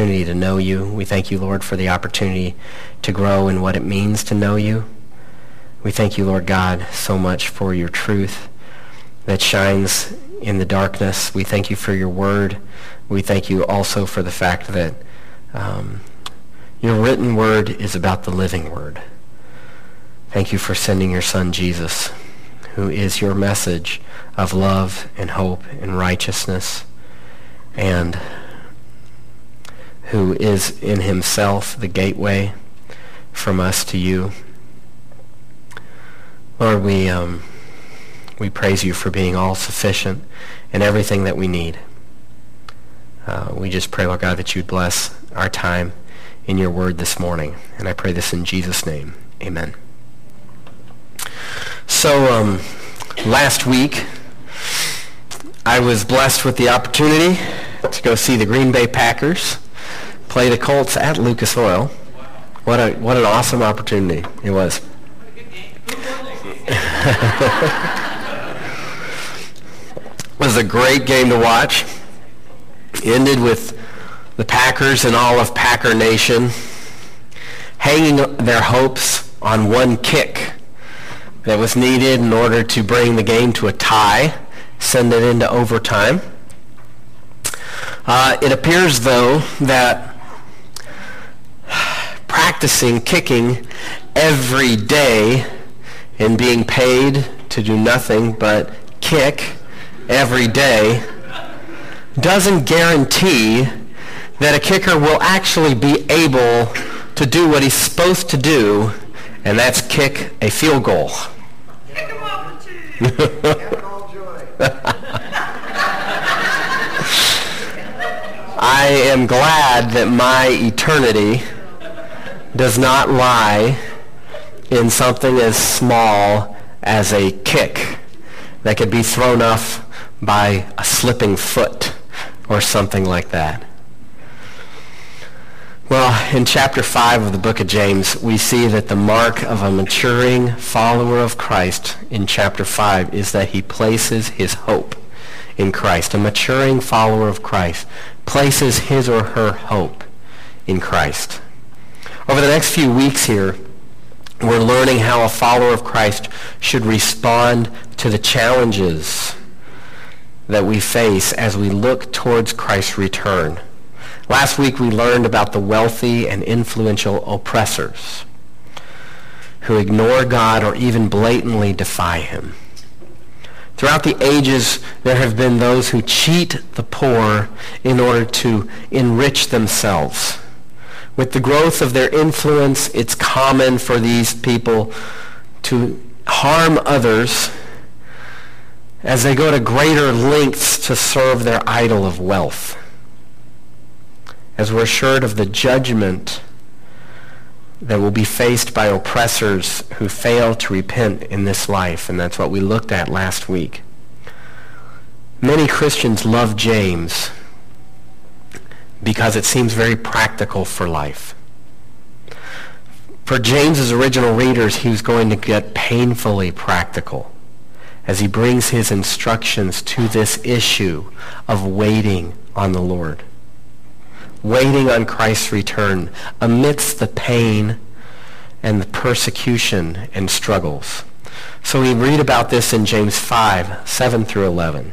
opportunity to know you. We thank you, Lord, for the opportunity to grow in what it means to know you. We thank you, Lord God, so much for your truth that shines in the darkness. We thank you for your word. We thank you also for the fact that um, your written word is about the living word. Thank you for sending your son Jesus, who is your message of love and hope and righteousness and who is in himself the gateway from us to you. Lord, we, um, we praise you for being all sufficient in everything that we need. Uh, we just pray, Lord God, that you'd bless our time in your word this morning. And I pray this in Jesus' name. Amen. So um, last week, I was blessed with the opportunity to go see the Green Bay Packers play the Colts at Lucas Oil. What a what an awesome opportunity it was. it was a great game to watch. Ended with the Packers and all of Packer Nation hanging their hopes on one kick that was needed in order to bring the game to a tie, send it into overtime. Uh, it appears, though, that practicing kicking every day and being paid to do nothing but kick every day doesn't guarantee that a kicker will actually be able to do what he's supposed to do, and that's kick a field goal. I am glad that my eternity does not lie in something as small as a kick that could be thrown off by a slipping foot or something like that. Well, in chapter 5 of the book of James, we see that the mark of a maturing follower of Christ in chapter 5 is that he places his hope in Christ. A maturing follower of Christ places his or her hope in Christ. Over the next few weeks here, we're learning how a follower of Christ should respond to the challenges that we face as we look towards Christ's return. Last week we learned about the wealthy and influential oppressors who ignore God or even blatantly defy him. Throughout the ages, there have been those who cheat the poor in order to enrich themselves. With the growth of their influence, it's common for these people to harm others as they go to greater lengths to serve their idol of wealth. As we're assured of the judgment that will be faced by oppressors who fail to repent in this life, and that's what we looked at last week. Many Christians love James because it seems very practical for life. For James's original readers, he was going to get painfully practical as he brings his instructions to this issue of waiting on the Lord waiting on Christ's return amidst the pain and the persecution and struggles. So we read about this in James 5, 7 through 11.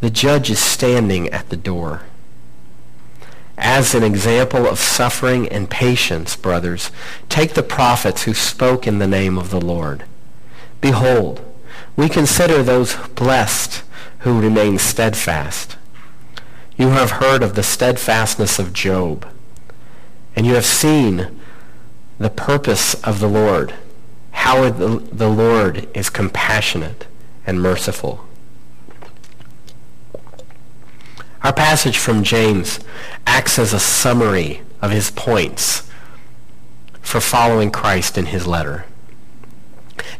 the judge is standing at the door. As an example of suffering and patience, brothers, take the prophets who spoke in the name of the Lord. Behold, we consider those blessed who remain steadfast. You have heard of the steadfastness of Job, and you have seen the purpose of the Lord, how the, Lord is compassionate and merciful. Our passage from James acts as a summary of his points for following Christ in his letter.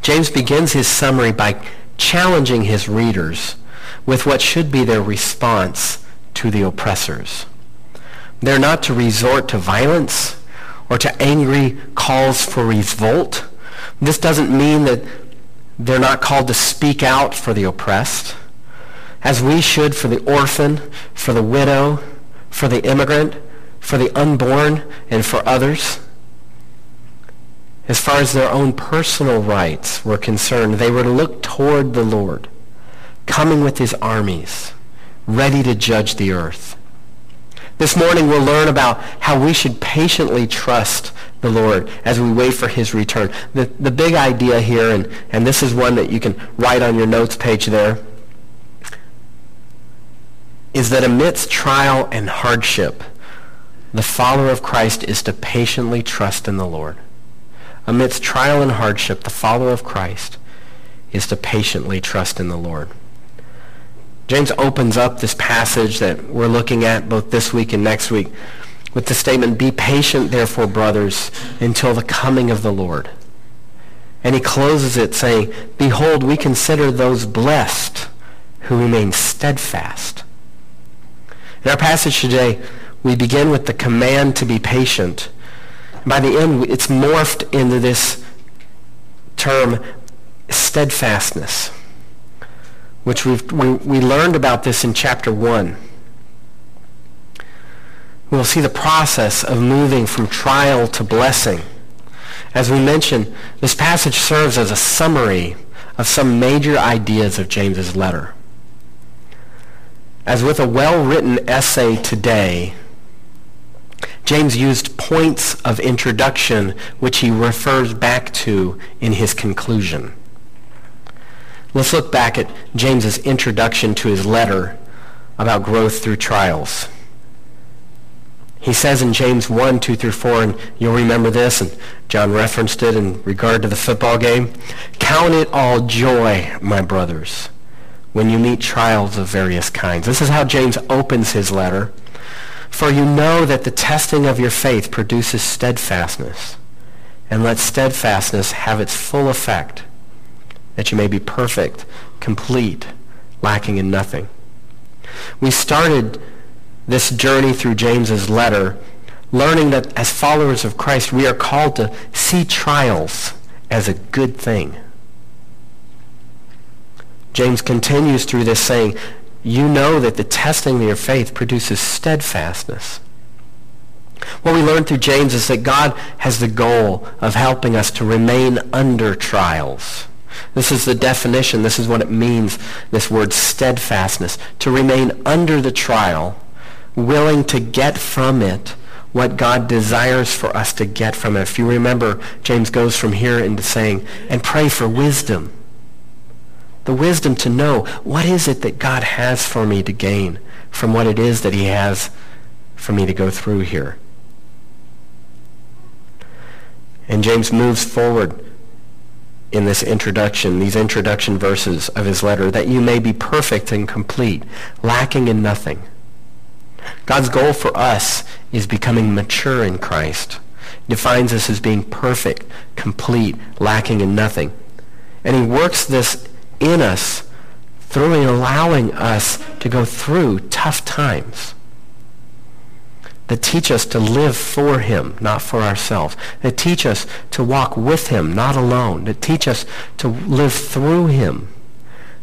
James begins his summary by challenging his readers with what should be their response to the oppressors. They're not to resort to violence or to angry calls for revolt. This doesn't mean that they're not called to speak out for the oppressed, as we should for the orphan, for the widow, for the immigrant, for the unborn, and for others. As far as their own personal rights were concerned, they were to look toward the Lord, coming with his armies, ready to judge the earth. This morning we'll learn about how we should patiently trust the Lord as we wait for his return. The, the big idea here, and, and this is one that you can write on your notes page there, is that amidst trial and hardship, the follower of Christ is to patiently trust in the Lord. Amidst trial and hardship, the follower of Christ is to patiently trust in the Lord. James opens up this passage that we're looking at both this week and next week with the statement, Be patient, therefore, brothers, until the coming of the Lord. And he closes it saying, Behold, we consider those blessed who remain steadfast. In our passage today, we begin with the command to be patient. By the end, it's morphed into this term, steadfastness which we've, we, we learned about this in chapter 1. We'll see the process of moving from trial to blessing. As we mentioned, this passage serves as a summary of some major ideas of James's letter. As with a well-written essay today, James used points of introduction which he refers back to in his conclusion. Let's look back at James's introduction to his letter about growth through trials. He says in James 1, 2 through 4, and you'll remember this, and John referenced it in regard to the football game. Count it all joy, my brothers, when you meet trials of various kinds. This is how James opens his letter. For you know that the testing of your faith produces steadfastness. And let steadfastness have its full effect that you may be perfect, complete, lacking in nothing. We started this journey through James's letter learning that as followers of Christ, we are called to see trials as a good thing. James continues through this saying, you know that the testing of your faith produces steadfastness. What we learn through James is that God has the goal of helping us to remain under trials. This is the definition. This is what it means, this word steadfastness. To remain under the trial, willing to get from it what God desires for us to get from it. If you remember, James goes from here into saying, and pray for wisdom. The wisdom to know what is it that God has for me to gain from what it is that he has for me to go through here. And James moves forward in this introduction, these introduction verses of his letter, that you may be perfect and complete, lacking in nothing. God's goal for us is becoming mature in Christ. Defines us as being perfect, complete, lacking in nothing. And he works this in us through allowing us to go through tough times that teach us to live for him, not for ourselves, that teach us to walk with him, not alone, that teach us to live through him,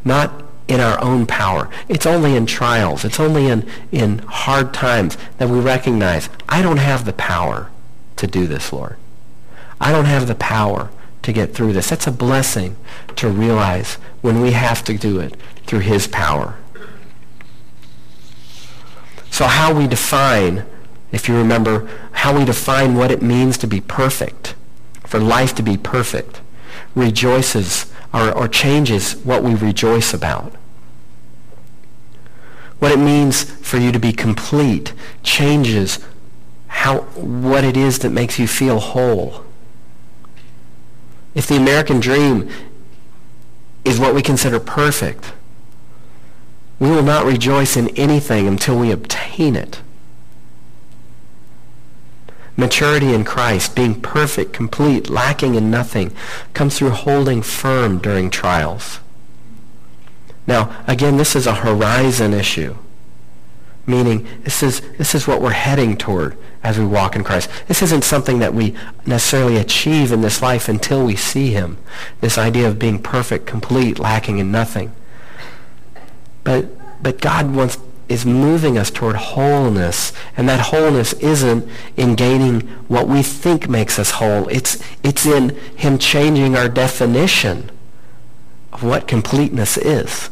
not in our own power. It's only in trials, it's only in, in hard times that we recognize, I don't have the power to do this, Lord. I don't have the power to get through this. That's a blessing to realize when we have to do it through his power. So how we define if you remember how we define what it means to be perfect, for life to be perfect, rejoices or, or changes what we rejoice about. What it means for you to be complete changes how, what it is that makes you feel whole. If the American dream is what we consider perfect, We will not rejoice in anything until we obtain it. Maturity in Christ, being perfect, complete, lacking in nothing, comes through holding firm during trials. Now, again, this is a horizon issue, meaning this is, this is what we're heading toward as we walk in Christ. This isn't something that we necessarily achieve in this life until we see him. This idea of being perfect, complete, lacking in nothing. But, but God wants is moving us toward wholeness. And that wholeness isn't in gaining what we think makes us whole. It's, it's in him changing our definition of what completeness is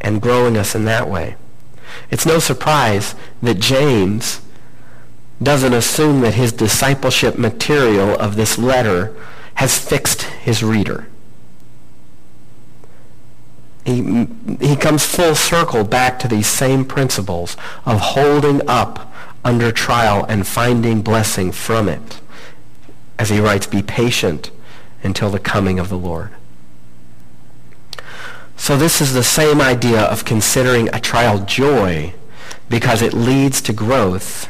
and growing us in that way. It's no surprise that James doesn't assume that his discipleship material of this letter has fixed his reader he, he comes full circle back to these same principles of holding up under trial and finding blessing from it. As he writes, be patient until the coming of the Lord. So this is the same idea of considering a trial joy because it leads to growth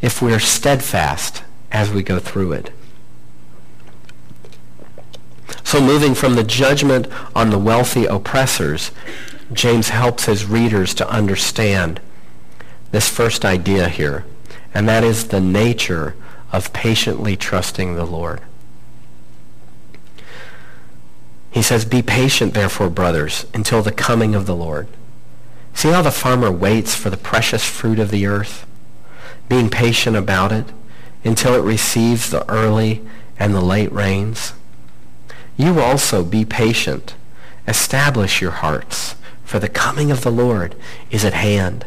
if we are steadfast as we go through it. So moving from the judgment on the wealthy oppressors, James helps his readers to understand this first idea here, and that is the nature of patiently trusting the Lord. He says, Be patient, therefore, brothers, until the coming of the Lord. See how the farmer waits for the precious fruit of the earth, being patient about it until it receives the early and the late rains? You also be patient. Establish your hearts, for the coming of the Lord is at hand.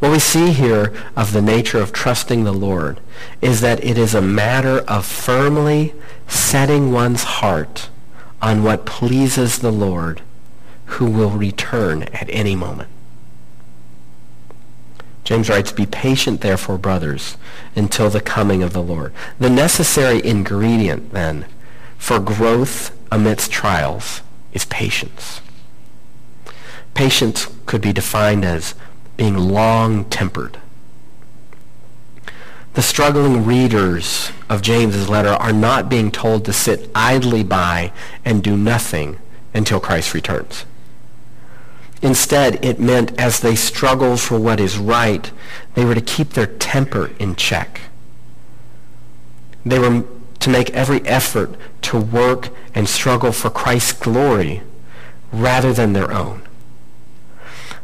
What we see here of the nature of trusting the Lord is that it is a matter of firmly setting one's heart on what pleases the Lord who will return at any moment. James writes, Be patient, therefore, brothers, until the coming of the Lord. The necessary ingredient, then, for growth amidst trials is patience. Patience could be defined as being long-tempered. The struggling readers of James's letter are not being told to sit idly by and do nothing until Christ returns. Instead, it meant as they struggled for what is right, they were to keep their temper in check. They were to make every effort to work and struggle for Christ's glory rather than their own.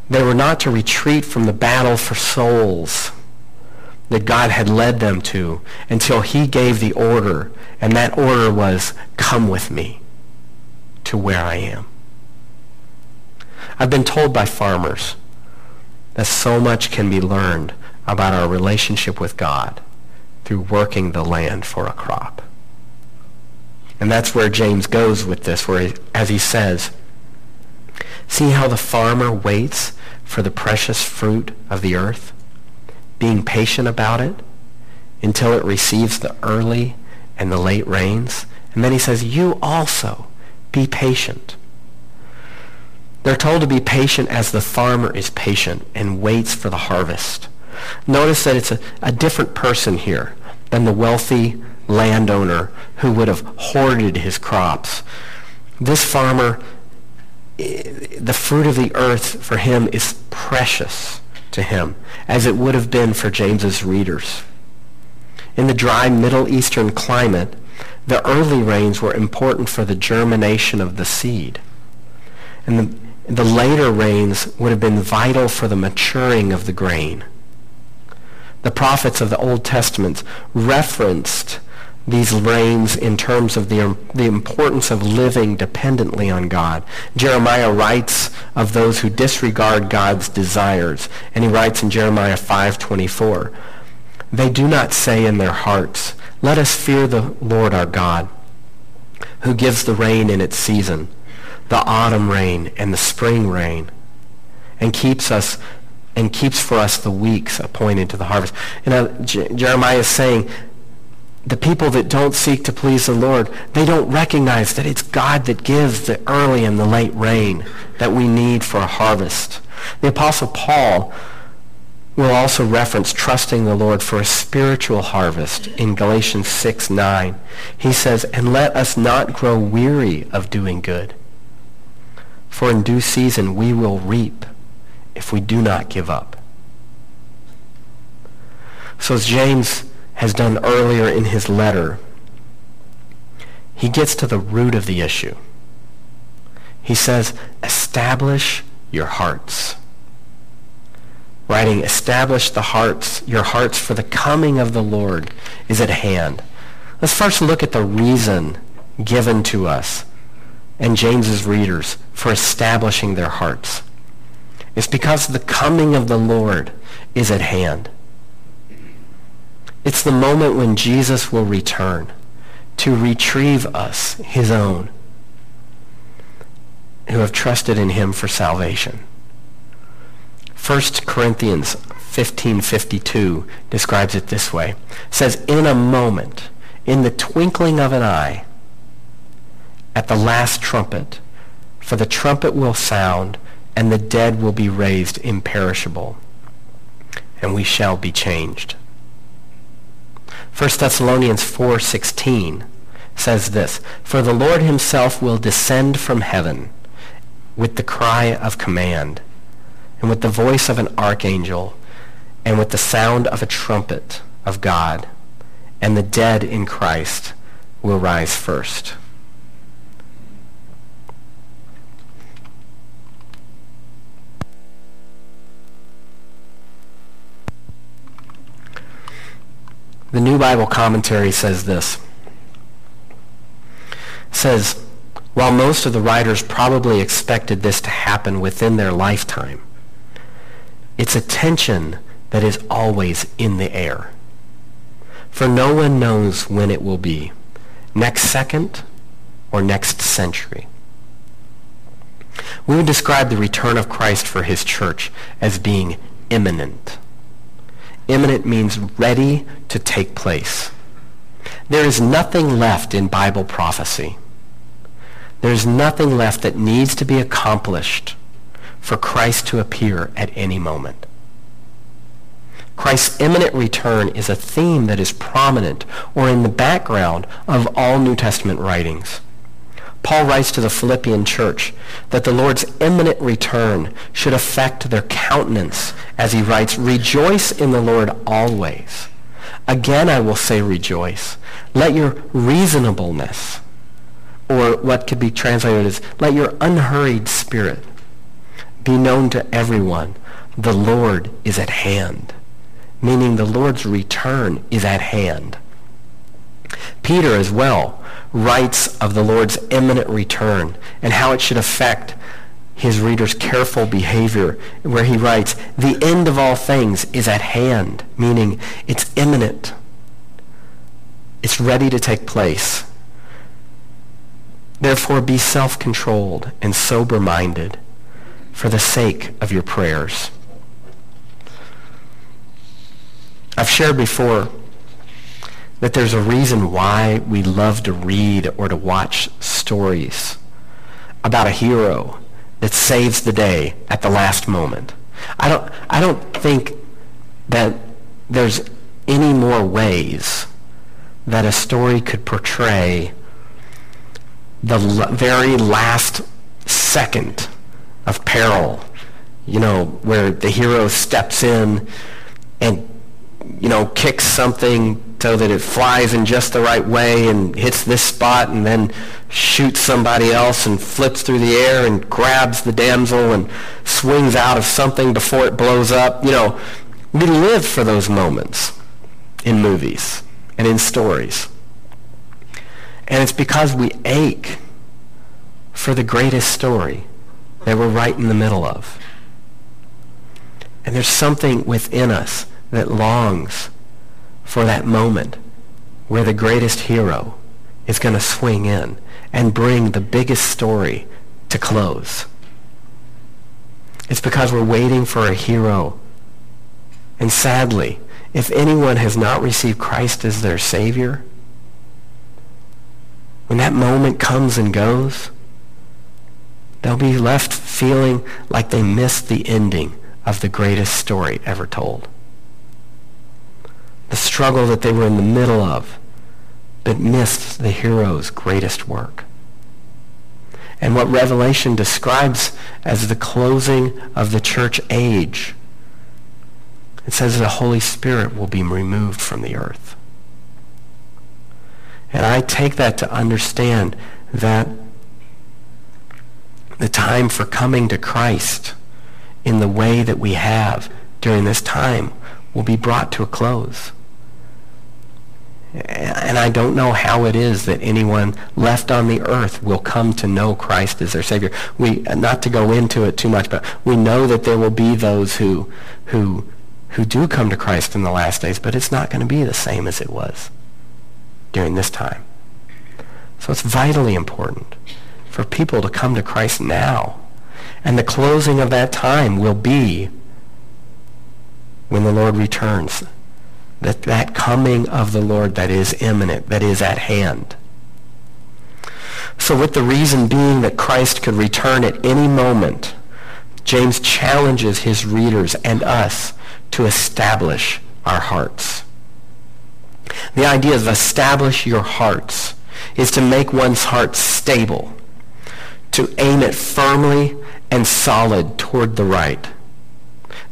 They were not to retreat from the battle for souls that God had led them to until he gave the order, and that order was, come with me to where I am. I've been told by farmers that so much can be learned about our relationship with God through working the land for a crop. And that's where James goes with this, where he, as he says, see how the farmer waits for the precious fruit of the earth, being patient about it until it receives the early and the late rains. And then he says, you also be patient. They're told to be patient as the farmer is patient and waits for the harvest. Notice that it's a, a different person here than the wealthy landowner who would have hoarded his crops. This farmer, eh, the fruit of the earth for him is precious to him, as it would have been for James's readers. In the dry Middle Eastern climate, the early rains were important for the germination of the seed. And the, the later rains would have been vital for the maturing of the grain. The prophets of the Old Testament referenced these rains in terms of the, um, the importance of living dependently on God. Jeremiah writes of those who disregard God's desires, and he writes in Jeremiah 5.24, They do not say in their hearts, Let us fear the Lord our God, who gives the rain in its season, the autumn rain and the spring rain, and keeps us and keeps for us the weeks appointed to the harvest. You know, J- Jeremiah is saying, the people that don't seek to please the Lord, they don't recognize that it's God that gives the early and the late rain that we need for a harvest. The Apostle Paul will also reference trusting the Lord for a spiritual harvest in Galatians 6, 9. He says, And let us not grow weary of doing good, for in due season we will reap if we do not give up. So as James has done earlier in his letter, he gets to the root of the issue. He says, establish your hearts writing, Establish the hearts, your hearts for the coming of the Lord is at hand. Let's first look at the reason given to us and James's readers for establishing their hearts. It's because the coming of the Lord is at hand. It's the moment when Jesus will return to retrieve us, his own, who have trusted in him for salvation. 1 Corinthians 15:52 describes it this way. It says, "In a moment, in the twinkling of an eye, at the last trumpet, for the trumpet will sound, and the dead will be raised imperishable, and we shall be changed." 1 Thessalonians 4:16 says this, "For the Lord himself will descend from heaven with the cry of command." and with the voice of an archangel and with the sound of a trumpet of God, and the dead in Christ will rise first. The New Bible Commentary says this. It says, while most of the writers probably expected this to happen within their lifetime, it's a tension that is always in the air. For no one knows when it will be, next second or next century. We would describe the return of Christ for his church as being imminent. Imminent means ready to take place. There is nothing left in Bible prophecy. There's nothing left that needs to be accomplished for Christ to appear at any moment. Christ's imminent return is a theme that is prominent or in the background of all New Testament writings. Paul writes to the Philippian church that the Lord's imminent return should affect their countenance as he writes, Rejoice in the Lord always. Again I will say rejoice. Let your reasonableness, or what could be translated as, let your unhurried spirit be known to everyone. The Lord is at hand, meaning the Lord's return is at hand. Peter as well writes of the Lord's imminent return and how it should affect his readers' careful behavior, where he writes, the end of all things is at hand, meaning it's imminent. It's ready to take place. Therefore, be self-controlled and sober-minded for the sake of your prayers. I've shared before that there's a reason why we love to read or to watch stories about a hero that saves the day at the last moment. I don't, I don't think that there's any more ways that a story could portray the l- very last second of peril, you know, where the hero steps in and, you know, kicks something so that it flies in just the right way and hits this spot and then shoots somebody else and flips through the air and grabs the damsel and swings out of something before it blows up. You know, we live for those moments in movies and in stories. And it's because we ache for the greatest story that we're right in the middle of. And there's something within us that longs for that moment where the greatest hero is going to swing in and bring the biggest story to close. It's because we're waiting for a hero. And sadly, if anyone has not received Christ as their Savior, when that moment comes and goes, they'll be left feeling like they missed the ending of the greatest story ever told. The struggle that they were in the middle of, but missed the hero's greatest work. And what Revelation describes as the closing of the church age, it says the Holy Spirit will be removed from the earth. And I take that to understand that the time for coming to Christ in the way that we have during this time will be brought to a close. And I don't know how it is that anyone left on the earth will come to know Christ as their Savior. We, not to go into it too much, but we know that there will be those who, who, who do come to Christ in the last days, but it's not going to be the same as it was during this time. So it's vitally important for people to come to Christ now. And the closing of that time will be when the Lord returns. That, that coming of the Lord that is imminent, that is at hand. So with the reason being that Christ could return at any moment, James challenges his readers and us to establish our hearts. The idea of establish your hearts is to make one's heart stable, to aim it firmly and solid toward the right.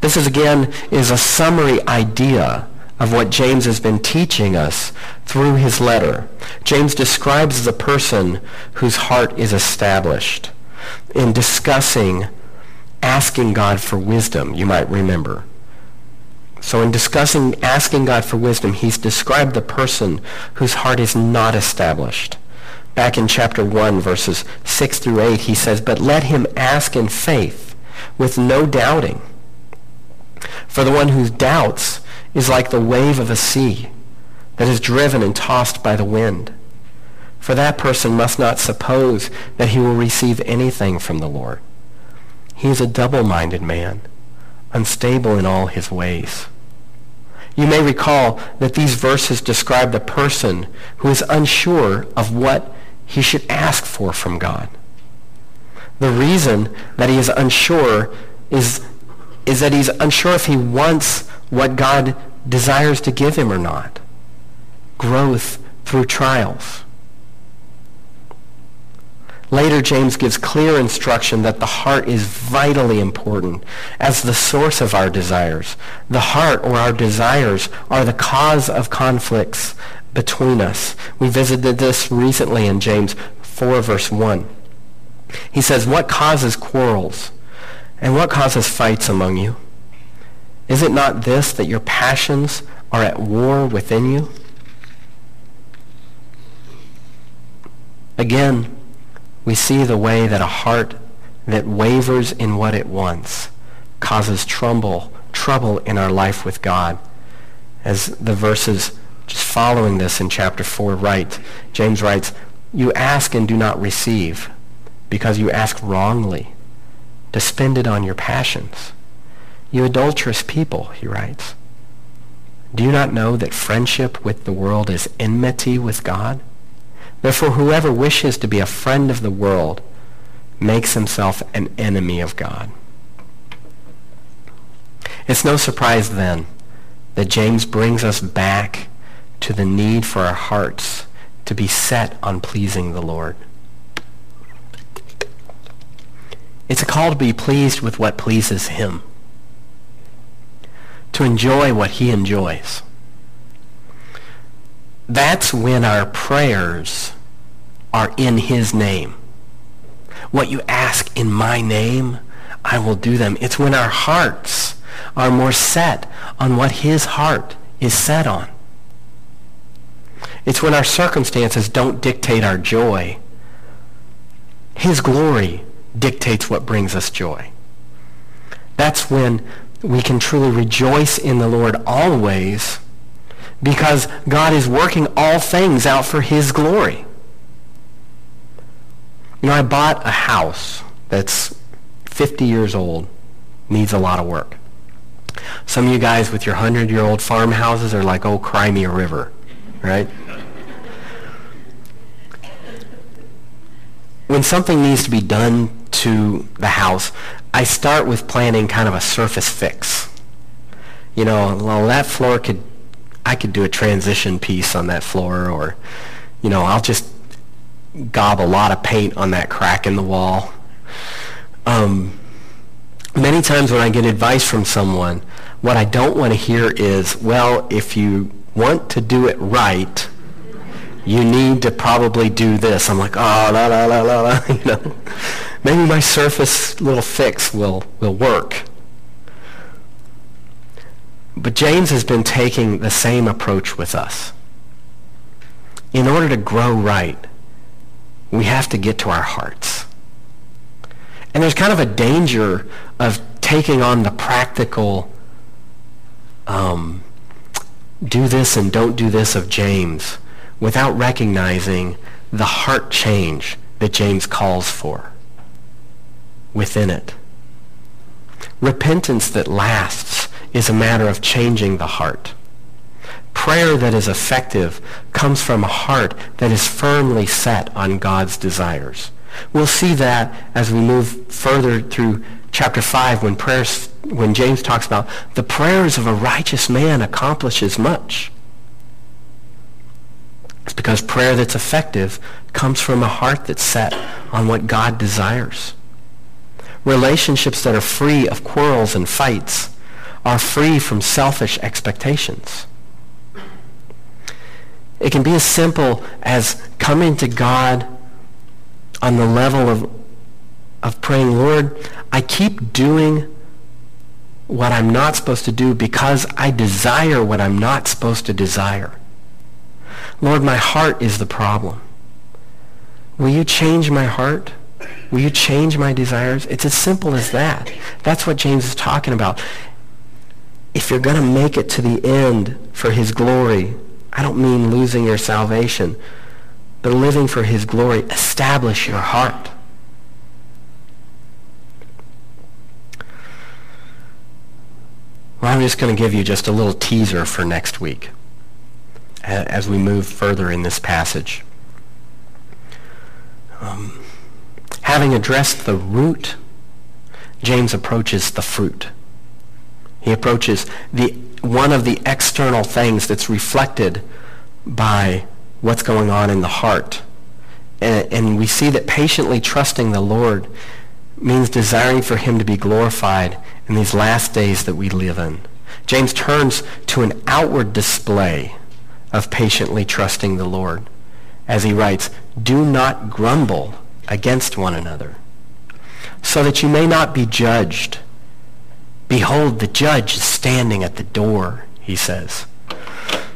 This is again is a summary idea of what James has been teaching us through his letter. James describes the person whose heart is established in discussing asking God for wisdom, you might remember. So in discussing asking God for wisdom, he's described the person whose heart is not established. Back in chapter 1, verses 6 through 8, he says, But let him ask in faith, with no doubting. For the one who doubts is like the wave of a sea that is driven and tossed by the wind. For that person must not suppose that he will receive anything from the Lord. He is a double-minded man unstable in all his ways. You may recall that these verses describe the person who is unsure of what he should ask for from God. The reason that he is unsure is, is that he's unsure if he wants what God desires to give him or not. Growth through trials. Later, James gives clear instruction that the heart is vitally important as the source of our desires. The heart or our desires are the cause of conflicts between us. We visited this recently in James 4, verse 1. He says, What causes quarrels? And what causes fights among you? Is it not this, that your passions are at war within you? Again, we see the way that a heart that wavers in what it wants causes trouble, trouble in our life with God. As the verses just following this in chapter 4 write, James writes, You ask and do not receive because you ask wrongly to spend it on your passions. You adulterous people, he writes. Do you not know that friendship with the world is enmity with God? Therefore, whoever wishes to be a friend of the world makes himself an enemy of God. It's no surprise then that James brings us back to the need for our hearts to be set on pleasing the Lord. It's a call to be pleased with what pleases him, to enjoy what he enjoys that's when our prayers are in his name. What you ask in my name, I will do them. It's when our hearts are more set on what his heart is set on. It's when our circumstances don't dictate our joy. His glory dictates what brings us joy. That's when we can truly rejoice in the Lord always because God is working all things out for his glory. You know, I bought a house that's 50 years old, needs a lot of work. Some of you guys with your 100-year-old farmhouses are like, oh, cry me a river, right? when something needs to be done to the house, I start with planning kind of a surface fix. You know, well, that floor could, I could do a transition piece on that floor, or, you know, I'll just gob a lot of paint on that crack in the wall. Um, many times when I get advice from someone, what I don't want to hear is, well, if you want to do it right, you need to probably do this. I'm like, oh, la, la, la, la, la, you know. Maybe my surface little fix will, will work. But James has been taking the same approach with us. In order to grow right, we have to get to our hearts. And there's kind of a danger of taking on the practical um, do this and don't do this of James without recognizing the heart change that James calls for within it. Repentance that lasts is a matter of changing the heart. Prayer that is effective comes from a heart that is firmly set on God's desires. We'll see that as we move further through chapter 5 when prayers when James talks about the prayers of a righteous man accomplishes much. It's because prayer that's effective comes from a heart that's set on what God desires. Relationships that are free of quarrels and fights are free from selfish expectations. It can be as simple as coming to God on the level of, of praying, Lord, I keep doing what I'm not supposed to do because I desire what I'm not supposed to desire. Lord, my heart is the problem. Will you change my heart? Will you change my desires? It's as simple as that. That's what James is talking about. If you're going to make it to the end for his glory, I don't mean losing your salvation, but living for his glory, establish your heart. Well, I'm just going to give you just a little teaser for next week as we move further in this passage. Um, having addressed the root, James approaches the fruit. He approaches the one of the external things that's reflected by what's going on in the heart. And, and, we see that patiently trusting the Lord means desiring for him to be glorified in these last days that we live in. James turns to an outward display of patiently trusting the Lord as he writes, Do not grumble against one another, so that you may not be judged. Behold, the judge is standing at the door, he says.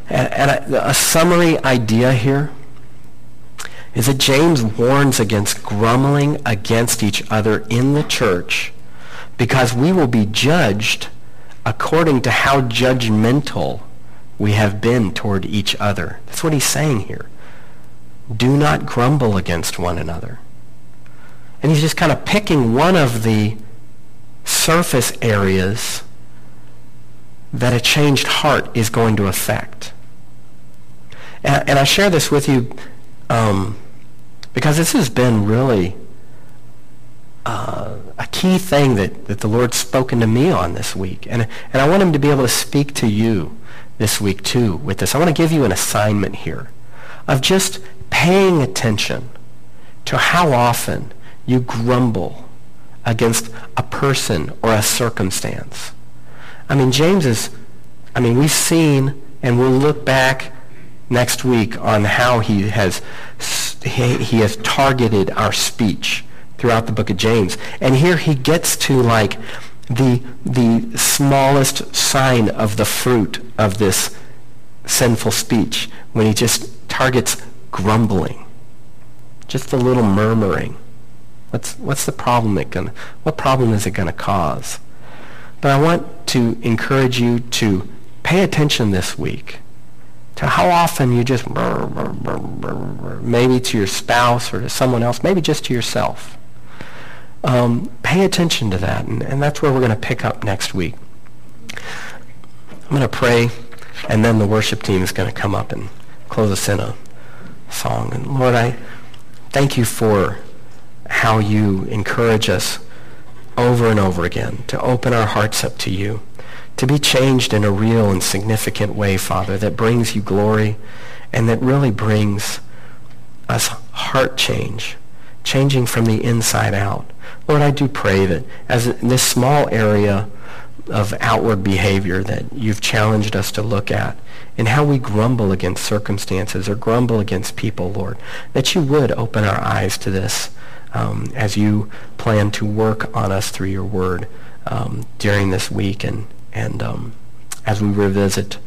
And, a, a summary idea here is that James warns against grumbling against each other in the church because we will be judged according to how judgmental we have been toward each other. That's what he's saying here. Do not grumble against one another. And he's just kind of picking one of the surface areas that a changed heart is going to affect. And, and I share this with you um, because this has been really uh, a key thing that, that the Lord's spoken to me on this week. And, and I want him to be able to speak to you this week too with this. I want to give you an assignment here of just paying attention to how often you grumble against a person or a circumstance. I mean, James is, I mean, we've seen and we'll look back next week on how he has, he, has targeted our speech throughout the book of James. And here he gets to like the, the smallest sign of the fruit of this sinful speech when he just targets grumbling. Just a little murmuring. What's, what's the problem it gonna, what problem is it going to cause? But I want to encourage you to pay attention this week to how often you just maybe to your spouse or to someone else, maybe just to yourself. Um, pay attention to that, and, and that's where we're going to pick up next week. I'm going to pray, and then the worship team is going to come up and close us in a song. And Lord, I thank you for how you encourage us over and over again to open our hearts up to you, to be changed in a real and significant way, Father, that brings you glory and that really brings us heart change, changing from the inside out. Lord, I do pray that as in this small area of outward behavior that you've challenged us to look at and how we grumble against circumstances or grumble against people, Lord, that you would open our eyes to this um, as you plan to work on us through your word um, during this week and, and um, as we revisit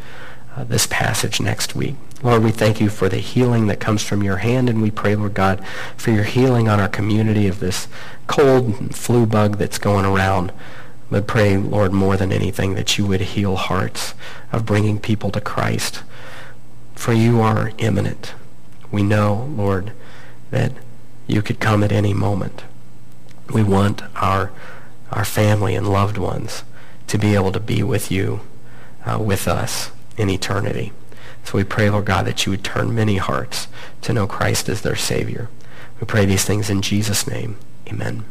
uh, this passage next week. Lord, we thank you for the healing that comes from your hand, and we pray, Lord God, for your healing on our community of this cold flu bug that's going around. But pray, Lord, more than anything, that you would heal hearts of bringing people to Christ. For you are imminent. We know, Lord, that you could come at any moment. We want our, our family and loved ones to be able to be with you, uh, with us in eternity. So we pray, Lord God, that you would turn many hearts to know Christ as their Savior. We pray these things in Jesus' name. Amen.